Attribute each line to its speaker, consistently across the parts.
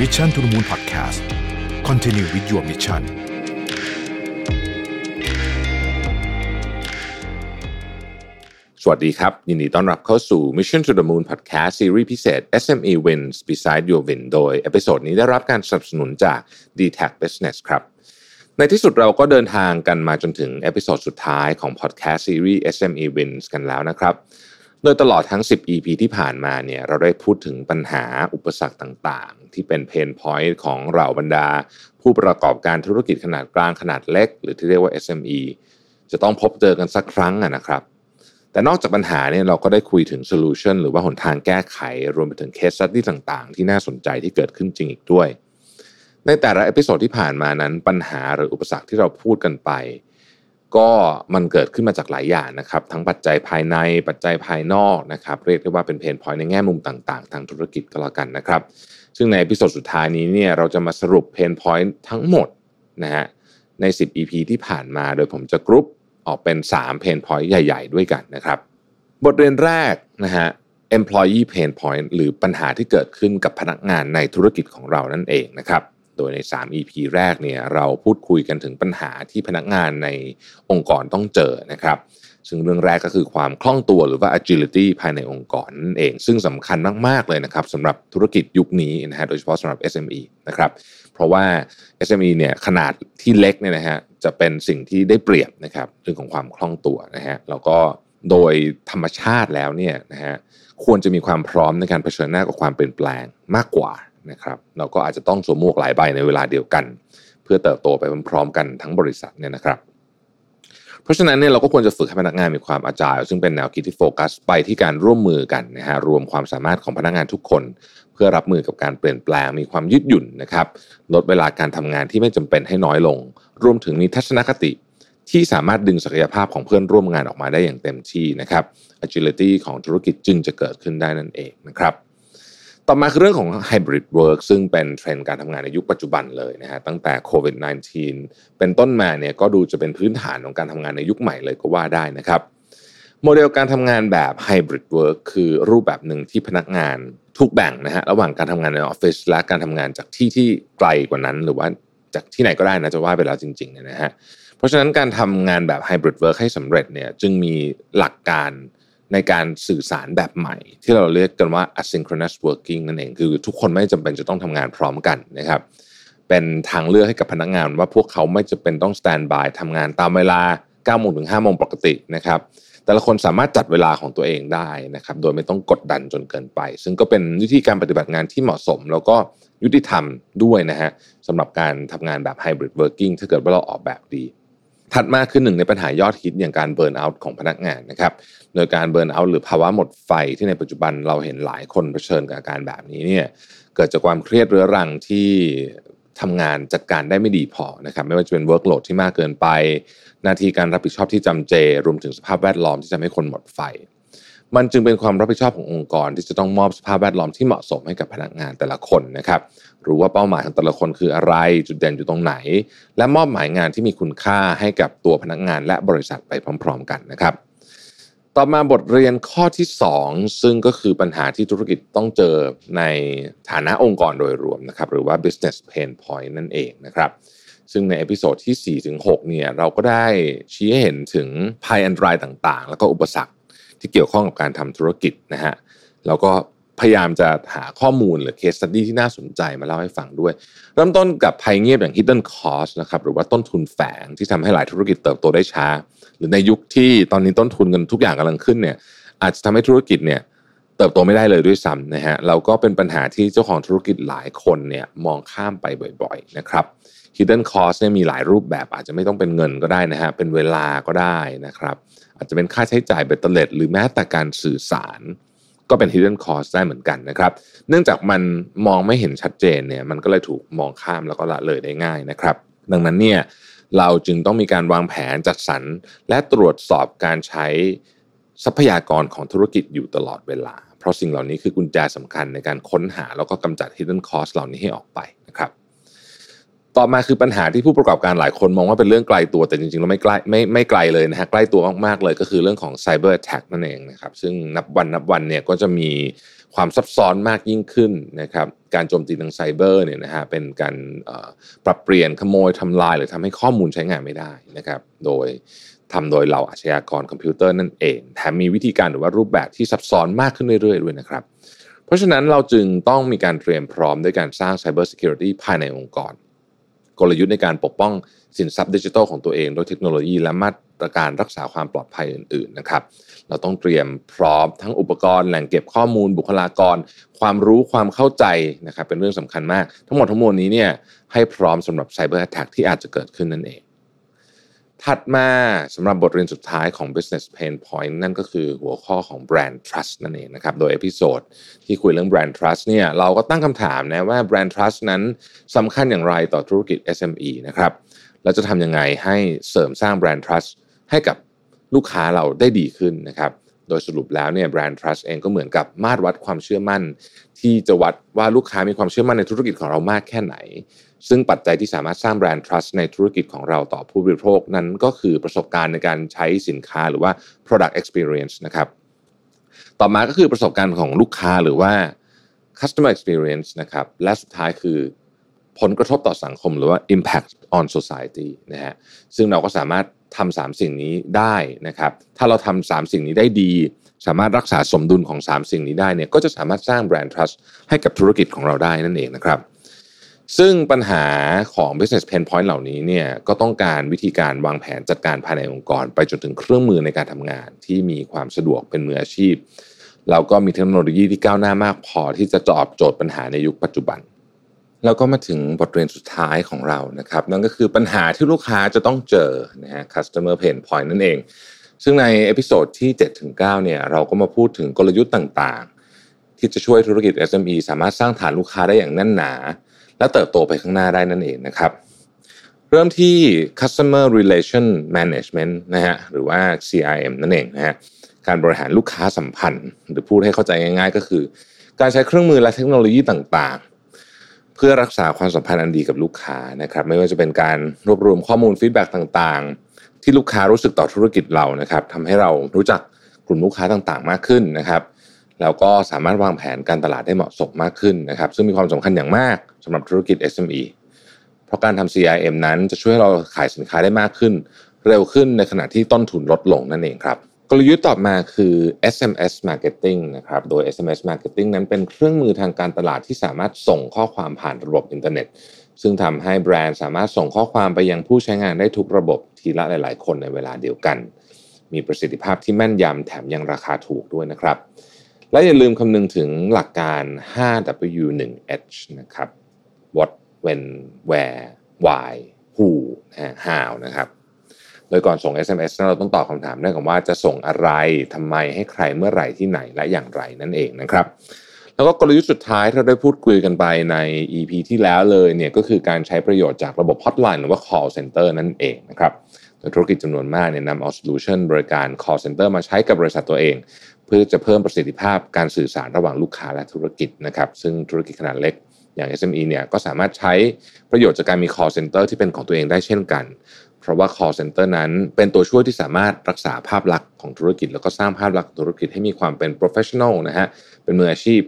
Speaker 1: Mission to the Moon Podcast continue with your mission
Speaker 2: สวัสดีครับ ยินดีต้อนรับเข้าสู่ Mission to the Moon Podcast ซีรีส์พิเศษ SME Wins Beside Your Win โดย episode นี้ได้รับการสนับสนุนจาก d t a c Business ครับ ในที่สุดเราก็เดินทางกันมาจนถึง episode สุดท้ายของพอดแคสต์ซีรีส์ SME Wins กันแล้วนะครับ โดยตลอดทั้ง 10 EP ที่ผ่านมาเนี่ยเราได้พูดถึงปัญหาอุปสรรคต่างๆ ที่เป็น pain point ของเราบรรดา ผู้ประกอบการธุรกิจขนาดกลางขนาดเล็ก หรือที่เรียกว่า SME จะต้องพบเจอกันสักครั้งะนะครับ แต่นอกจากปัญหาเนี่ยเราก็ได้คุยถึง solution หรือว่าหนทางแก้ไข รวมไปถึง case study ต่างๆ ที่น่าสนใจที่เกิดขึ้นจริงอีกด้วย ในแต่ละ episode ที่ผ่านมานั้นปัญหาหรืออุปสรรคที่เราพูดกันไป ก็มันเกิดขึ้นมาจากหลายอย่างนะครับ ทั้งปัจจัยภายในปัจจัยภายนอกนะครับ เรียกได้ว่าเป็น pain point ในแง่มุมต่างๆ ทางธุรกิจก็แล้วกันนะครับ ซึ่งใน episode สุดท้ายนี้เนี่ยเราจะมาสรุป pain point ทั้งหมดนะฮะใน 10 EP ที่ผ่านมาโดยผมจะกรุ๊ปออกเป็น3 pain point ใหญ่ ๆ ด้วยกันนะครับ บทเรียนแรกนะฮะ employee pain point หรือปัญหาที่เกิดขึ้นกับพนักงานในธุรกิจของเรานั่นเองนะครับ โดยใน 3 EP แรกเนี่ยเราพูดคุยกันถึงปัญหาที่พนักงานในองค์กรต้องเจอนะครับ ซึ่งเรื่องแรกก็คือความคล่องตัวหรือว่า agility ภายในองค์กรนั่นเอง ซึ่งสำคัญมาก ๆ เลยนะครับสำหรับธุรกิจยุคนี้นะฮะโดยเฉพาะสำหรับ SME นะครับเพราะว่า SME เนี่ยขนาดที่เล็กเนี่ยนะฮะจะเป็นสิ่งที่ได้เปรียบนะครับเรื่องของความคล่องตัวนะฮะแล้วก็โดยธรรมชาติแล้วเนี่ยนะฮะควรจะมีความพร้อมในการเผชิญหน้ากับความเปลี่ยนแปลงมากกว่า นะครับเราก็อาจจะต้องสวมหมวกหลายใบในเวลาเดียวกัน เพื่อเติบโตไปพร้อมๆกันทั้งบริษัทเนี่ยนะครับ เพราะฉะนั้นเนี่ยเราก็ควรจะฝึกให้พนักงานมีความอาจายซึ่งเป็นแนวคิดที่โฟกัสไปที่การร่วมมือกันนะฮะรวมความสามารถของพนักงานทุกคน เพื่อรับมือกับการเปลี่ยนแปลงมีความยืดหยุ่นนะครับลดเวลาการทำงานที่ไม่จำเป็นให้น้อยลง รวมถึงมีทัศนคติที่สามารถดึงศักยภาพของเพื่อนร่วมงานออกมาได้อย่างเต็มที่นะครับ agility ของธุรกิจจึงจะเกิดขึ้นได้นั่นเองนะครับ ต่อมาคือเรื่องของ hybrid work ซึ่งเป็นเทรนด์การทำงานในยุคปัจจุบันเลยนะฮะตั้งแต่โควิด -19 เป็นต้นมาเนี่ยก็ดูจะเป็นพื้นฐานของการทำงานในยุคใหม่เลยก็ว่าได้นะครับ โมเดลการทำงานแบบ hybrid work คือรูปแบบหนึ่งที่พนักงานถูกแบ่งนะฮะระหว่างการทำงานในออฟฟิศและการทำงานจากที่ที่ไกลกว่านั้น หรือว่าจากที่ไหนก็ได้นะจะว่าไปแล้วจริงๆเนี่ยนะฮะเพราะฉะนั้นการทำงานแบบ hybrid work ให้สำเร็จเนี่ยจึงมีหลักการ ในการสื่อสารแบบใหม่ ที่เราเรียกกันว่า asynchronous working นั่นเองคือทุกคนไม่จำเป็นจะต้องทำงานพร้อมกันนะครับ เป็นทางเลือกให้กับพนักงานว่าพวกเขาไม่จะเป็นต้อง stand by ทำงานตามเวลา9โมงถึง5โมงปกตินะครับแต่ละคนสามารถจัดเวลาของตัวเองได้นะครับ โดยไม่ต้องกดดันจนเกินไป ซึ่งก็เป็นวิธีการปฏิบัติงานที่เหมาะสม แล้วก็ยุติธรรมด้วยนะฮะสำหรับการทำงานแบบ hybrid working ถ้าเกิดว่าเราออกแบบดี ถัดมาคือหนึ่งในปัญหายอดฮิตอย่างการ burnout ของพนักงานนะครับ โดยการ burnout หรือภาวะหมดไฟที่ในปัจจุบันเราเห็นหลายคนเผชิญกับอาการแบบนี้เนี่ยเกิดจากความเครียดเรื้อรังที่ทำงานจัดการได้ไม่ดีพอนะครับไม่ว่าจะเป็น workload ที่มากเกินไป หน้าที่การรับผิดชอบที่จำเจ รวมถึงสภาพแวดล้อมที่จะให้คนหมดไฟ มันจึงเป็นความรับผิดชอบขององค์กรที่จะต้องมอบสภาพแวดล้อมที่เหมาะสมให้กับพนักงานแต่ละคนนะครับ รู้ว่าเป้าหมายของแต่ละคนคืออะไร จุดเด่นอยู่ตรงไหน และมอบหมายงานที่มีคุณค่าให้กับตัวพนักงานและบริษัทไปพร้อม ๆ กันนะครับ ต่อมาบทเรียนข้อที่ 2 ซึ่งก็คือปัญหาที่ธุรกิจต้องเจอในฐานะองค์กรโดยรวมนะครับ หรือว่า business pain point นั่นเองนะครับซึ่งใน episode ที่ 4 ถึง 6 เนี่ย เราก็ได้ชี้ให้เห็นถึงภัยอันตรายต่างๆ แล้วก็อุปสรรคที่เกี่ยวข้องกับการทำธุรกิจนะฮะ แล้วก็ พยายามจะหาข้อมูลหรือ case study ที่น่าสนใจมาเล่าให้ฟังด้วย เริ่มต้นกับภัยเงียบอย่าง hidden cost นะครับหรือว่าต้นทุนแฝงที่ทำให้หลายธุรกิจเติบโตได้ช้า หรือในยุคที่ตอนนี้ต้นทุนกันทุกอย่างกำลังขึ้นเนี่ยอาจจะทำให้ธุรกิจเนี่ยเติบโตไม่ได้เลยด้วยซ้ำนะฮะเราก็เป็นปัญหาที่เจ้าของธุรกิจหลายคนเนี่ยมองข้ามไปบ่อยๆนะครับ hidden cost เนี่ยมีหลายรูปแบบอาจจะไม่ต้องเป็นเงินก็ได้นะฮะเป็นเวลาก็ได้นะครับ อาจจะเป็นค่าใช้จ่ายเบ็ดเตล็ด หรือแม้แต่การสื่อสาร ก็เป็น hidden cost ได้เหมือนกันนะครับ เนื่องจากมันมองไม่เห็นชัดเจนเนี่ยมันก็เลยถูกมองข้ามแล้วก็ละเลยได้ง่ายนะครับ ดังนั้นเนี่ยเราจึงต้องมีการวางแผนจัดสรรและตรวจสอบการใช้ทรัพยากรของธุรกิจอยู่ตลอดเวลา เพราะสิ่งเหล่านี้คือกุญแจสำคัญในการค้นหาแล้วก็กำจัด hidden cost เหล่านี้ให้ออกไปนะครับ ต่อมาคือปัญหาที่ผู้ประกอบการหลายคนมองว่าเป็นเรื่องไกลตัวแต่จริงๆแล้วไม่ไกลไม่ไม่ไกลเลยนะฮะใกล้ตัวมากๆเลยก็คือเรื่องของ cyber attack นั่นเองนะครับซึ่งนับวันนับวันเนี่ยก็จะมีความซับซ้อนมากยิ่งขึ้นนะครับการโจมตีทางไซเบอร์เนี่ยนะฮะเป็นการปรับเปลี่ยนขโมยทำลายหรือทำให้ข้อมูลใช้งานไม่ได้นะครับโดยทำโดยเหล่าอาชญากรคอมพิวเตอร์นั่นเองแถมมีวิธีการหรือว่ารูปแบบที่ซับซ้อนมากขึ้นเรื่อยๆด้วยนะครับ เพราะฉะนั้นเราจึงต้องมีการเตรียมพร้อมด้วยการสร้าง Cyber Security ภายในองค์กร กลยุทธ์ในการปกป้องสินทรัพย์ดิจิทัลของตัวเอง โดยเทคโนโลยีและมาตรการรักษาความปลอดภัยอื่นๆนะครับ เราต้องเตรียมพร้อมทั้งอุปกรณ์แหล่งเก็บข้อมูลบุคลากร ความรู้ความเข้าใจนะครับเป็นเรื่องสำคัญมาก ทั้งหมดทั้งมวลนี้เนี่ยให้พร้อมสำหรับ cyber attack ที่อาจจะเกิดขึ้นนั่นเอง ถัดมาสำหรับบทเรียนสุดท้ายของ business pain point นั่นก็คือหัวข้อของ brand trust นั่นเองนะครับ โดย episode ที่คุยเรื่อง brand trust เนี่ยเราก็ตั้งคำถามนะว่า brand trust นั้นสำคัญอย่างไรต่อธุรกิจ SME นะครับเราจะทำยังไงให้เสริมสร้าง brand trust ให้กับลูกค้าเราได้ดีขึ้นนะครับ โดยสรุปแล้วเนี่ย brand trust เองก็เหมือนกับมาตรวัดความเชื่อมั่น ที่จะวัดว่าลูกค้ามีความเชื่อมั่นในธุรกิจของเรามากแค่ไหน ซึ่งปัจจัยที่สามารถสร้างแบรนด์ trust ในธุรกิจของเราต่อผู้บริโภคนั้นก็คือประสบการณ์ในการใช้สินค้าหรือว่า product experience นะครับต่อมาก็คือประสบการณ์ของลูกค้าหรือว่า customer experience นะครับและสุดท้ายคือผลกระทบต่อสังคมหรือว่า impact on society นะฮะซึ่งเราก็สามารถ ทำสามสิ่งนี้ได้นะครับ ถ้าเราทำสามสิ่งนี้ได้ดี สามารถรักษาสมดุลของ 3 สิ่งนี้ได้เนี่ยก็จะสามารถสร้างแบรนด์ trust ให้กับธุรกิจของเราได้นั่นเองนะครับ ซึ่งปัญหาของ business pain point เหล่านี้เนี่ยก็ต้องการวิธีการวางแผนจัดการภายในองค์กร ไปจนถึงเครื่องมือในการทำงาน ที่มีความสะดวกเป็นมืออาชีพแล้วก็มีเทคโนโลยีที่ก้าวหน้ามากพอที่จะตอบโจทย์ปัญหาในยุคปัจจุบัน แล้วก็มาถึงบทเรียนสุดท้ายของเรานะครับ นั่นก็คือปัญหาที่ลูกค้าจะต้องเจอนะฮะ customer pain point นั่นเอง ซึ่งใน episode ที่7-9เนี่ยเราก็มาพูดถึงกลยุทธ์ต่างๆ ที่จะช่วยธุรกิจ SME สามารถสร้างฐานลูกค้าได้อย่างแน่นหนา และเติบโตไปข้างหน้าได้นั่นเองนะครับ เริ่มที่ customer relation management นะฮะหรือว่า CRM นั่นเองนะฮะการบริหารลูกค้าสัมพันธ์ หรือพูดให้เข้าใจง่ายๆ ก็คือ การใช้เครื่องมือและเทคโนโลยีต่างๆ เพื่อรักษาความสัมพันธ์อันดีกับลูกค้านะครับไม่ว่าจะเป็นการรวบรวมข้อมูล feedback ต่างๆ ที่ลูกค้ารู้สึกต่อธุรกิจเรานะครับทำให้เรารู้จักกลุ่มลูกค้าต่างๆ มากขึ้นนะครับแล้วก็สามารถวางแผนการตลาดได้เหมาะสมมากขึ้นนะครับ ซึ่งมีความสำคัญอย่างมากสำหรับธุรกิจ SME เพราะการทำ CRM นั้นจะช่วยให้เราขายสินค้าได้มากขึ้น เร็วขึ้นในขณะที่ต้นทุนลดลงนั่นเองครับ กลยุทธ์ต่อมาคือ SMS marketing นะครับ โดย SMS marketing นั้นเป็นเครื่องมือทางการตลาดที่สามารถส่งข้อความผ่านระบบอินเทอร์เน็ต ซึ่งทำให้แบรนด์สามารถส่งข้อความไปยังผู้ใช้งานได้ทุกระบบทีละหลาย ๆ คนในเวลาเดียวกัน มีประสิทธิภาพที่แม่นยำแถมยังราคาถูกด้วยนะครับ และอย่าลืมคำนึงถึงหลักการ 5W1H นะครับ What When Where Why Who How นะครับ ดยก่อนส่ง SMS เราต้องตอบคำถามด้วยกับว่าจะส่งอะไรทำไมให้ใครเมื่อไหร่ที่ไหนและอย่างไรนั่นเองนะครับ แล้วก็กลยุทธ์สุดท้ายที่เราได้พูดคุยกันไปใน EP ที่แล้วเลยเนี่ยก็คือการใช้ประโยชน์จากระบบ Hotline หรือว่า Call Center นั่นเองนะครับธุรกิจจำนวนมากเนี่ยนำเอา solution บริการ call center มาใช้กับบริษัทตัวเอง เพื่อจะเพิ่มประสิทธิภาพการสื่อสารระหว่างลูกค้าและธุรกิจนะครับซึ่งธุรกิจขนาดเล็กอย่าง SME เนี่ยก็สามารถใช้ประโยชน์จากการมี call center ที่เป็นของตัวเองได้เช่นกัน เพราะว่า call center นั้นเป็นตัวช่วยที่สามารถรักษาภาพลักษณ์ของธุรกิจ แล้วก็สร้างภาพลักษณ์ธุรกิจให้มีความเป็น professional นะฮะเป็นมืออาชีพ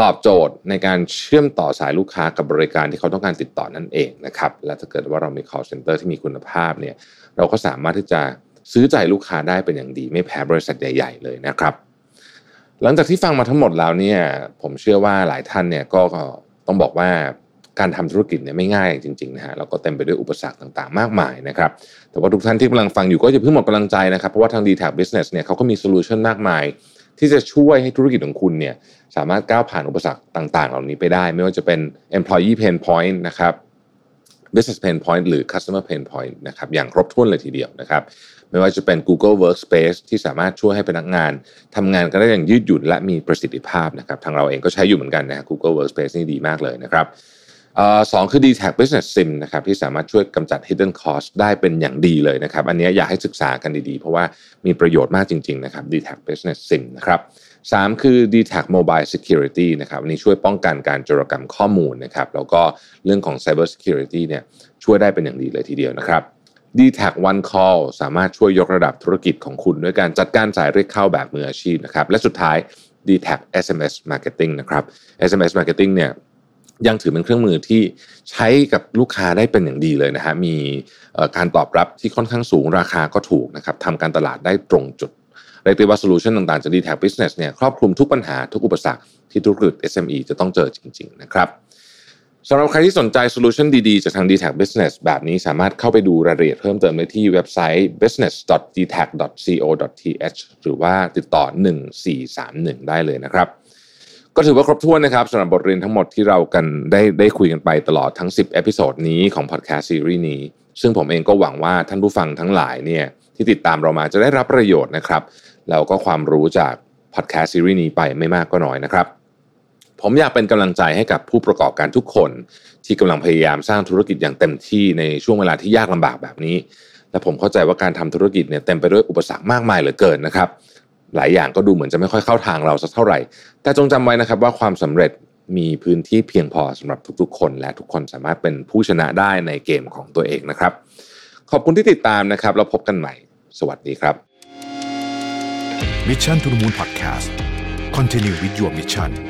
Speaker 2: ตอบโจทย์ในการเชื่อมต่อสายลูกค้ากับบริการที่เขาต้องการติดต่อนั่นเองนะครับและถ้าเกิดว่าเรามี call center ที่มีคุณภาพเนี่ยเราก็สามารถที่จะซื้อใจลูกค้าได้เป็นอย่างดี ไม่แพ้บริษัทใหญ่ ๆ เลยนะครับ หลังจากที่ฟังมาทั้งหมดแล้วเนี่ยผมเชื่อว่าหลายท่านเนี่ยก็ต้องบอกว่า การทำธุรกิจเนี่ยไม่ง่ายจริงๆนะฮะแล้วก็เต็มไปด้วยอุปสรรคต่างๆ มากมายนะครับแต่ว่าทุกท่านที่กำลังฟังอยู่ก็จะเพิ่งหมดกำลังใจนะครับเพราะว่าทาง d t a c Business เนี่ยเขาก็มีโซลูชันมากมาย ที่จะช่วยให้ธุรกิจของคุณเนี่ยสามารถก้าวผ่านอุปสรรคต่าง ๆ เหล่านี้ไปได้ ไม่ว่าจะเป็น employee pain point นะครับ business pain point หรือ customer pain point นะครับอย่างครบถ้วนเลยทีเดียวนะครับไม่ว่าจะเป็น Google Workspace ที่สามารถช่วยให้พนักงานทำงานกันได้อย่างยืดหยุ่นและมีประสิทธิภาพนะครับทางเราเองก็ใช้อยู่เหมือนกันนะ Google Workspace นี่ดีมากเลยนะครับ สองคือ d t a c Business Sim นะครับที่สามารถช่วยกำจัด hidden cost ได้เป็นอย่างดีเลยนะครับ อันนี้อยากให้ศึกษากันดีๆ เพราะว่ามีประโยชน์มากจริงๆนะครับ d t a c Business Sim นะครับสามคือ d t a c Mobile Security นะครับอันนี้ช่วยป้องกันการโจรกรรมข้อมูลนะครับแล้วก็เรื่องของ Cyber Security เนี่ยช่วยได้เป็นอย่างดีเลยทีเดียวนะครับ d t แท One Call สามารถช่วยยกระดับธุรกิจของคุณ ด้วยการจัดการสายเรียกเข้าแบบมืออาชีพนะครับ และสุดท้าย d t a c SMS Marketing นะครับ SMS Marketing เนี่ย ยังถือเป็นเครื่องมือที่ใช้กับลูกค้าได้เป็นอย่างดีเลยนะฮะมีการตอบรับที่ค่อนข้างสูงราคาก็ถูกนะครับทำการตลาดได้ตรงจุดเรียกได้ว่าโซลูชันต่างๆจาก d t a c Business เนี่ยครอบคลุมทุกปัญหาทุกอุปสรรคที่ธุรกิจ SME จะต้องเจอจริง ๆ นะครับสำหรับใครที่สนใจ solution ดีๆ จากทาง d t a c Business แบบนี้สามารถเข้าไปดูรายละเอียดเพิ่มเติมได้ที่เว็บไซต์ business.dtac.co.th หรือว่าติดต่อ 1431 ได้เลยนะครับ ก็ถือว่าครบถ้วนนะครับสำหรับบทเรียนทั้งหมดที่เรากันได้ได้คุยกันไปตลอดทั้ง 10 episode นี้ของพอดแคสต์ซีรีส์นี้ ซึ่งผมเองก็หวังว่าท่านผู้ฟังทั้งหลายเนี่ยที่ติดตามเรามาจะได้รับประโยชน์นะครับแล้วก็ความรู้จากพอดแคสต์ซีรีส์นี้ไปไม่มากก็น้อยนะครับ ผมอยากเป็นกำลังใจให้กับผู้ประกอบการทุกคน ที่กำลังพยายามสร้างธุรกิจอย่างเต็มที่ในช่วงเวลาที่ยากลำบากแบบนี้และผมเข้าใจว่าการทำธุรกิจเนี่ยเต็มไปด้วยอุปสรรคมากมายเหลือเกินนะครับ หลายอย่างก็ดูเหมือนจะไม่ค่อยเข้าทางเราสักเท่าไหร่ แต่จงจำไว้นะครับว่าความสำเร็จมีพื้นที่เพียงพอสำหรับทุกๆ คน และทุกคนสามารถเป็นผู้ชนะได้ในเกมของตัวเองนะครับ ขอบคุณที่ติดตามนะครับแล้วพบกันใหม่ สวัสดีครับ
Speaker 1: Mission to the Moon Podcast Continue with your mission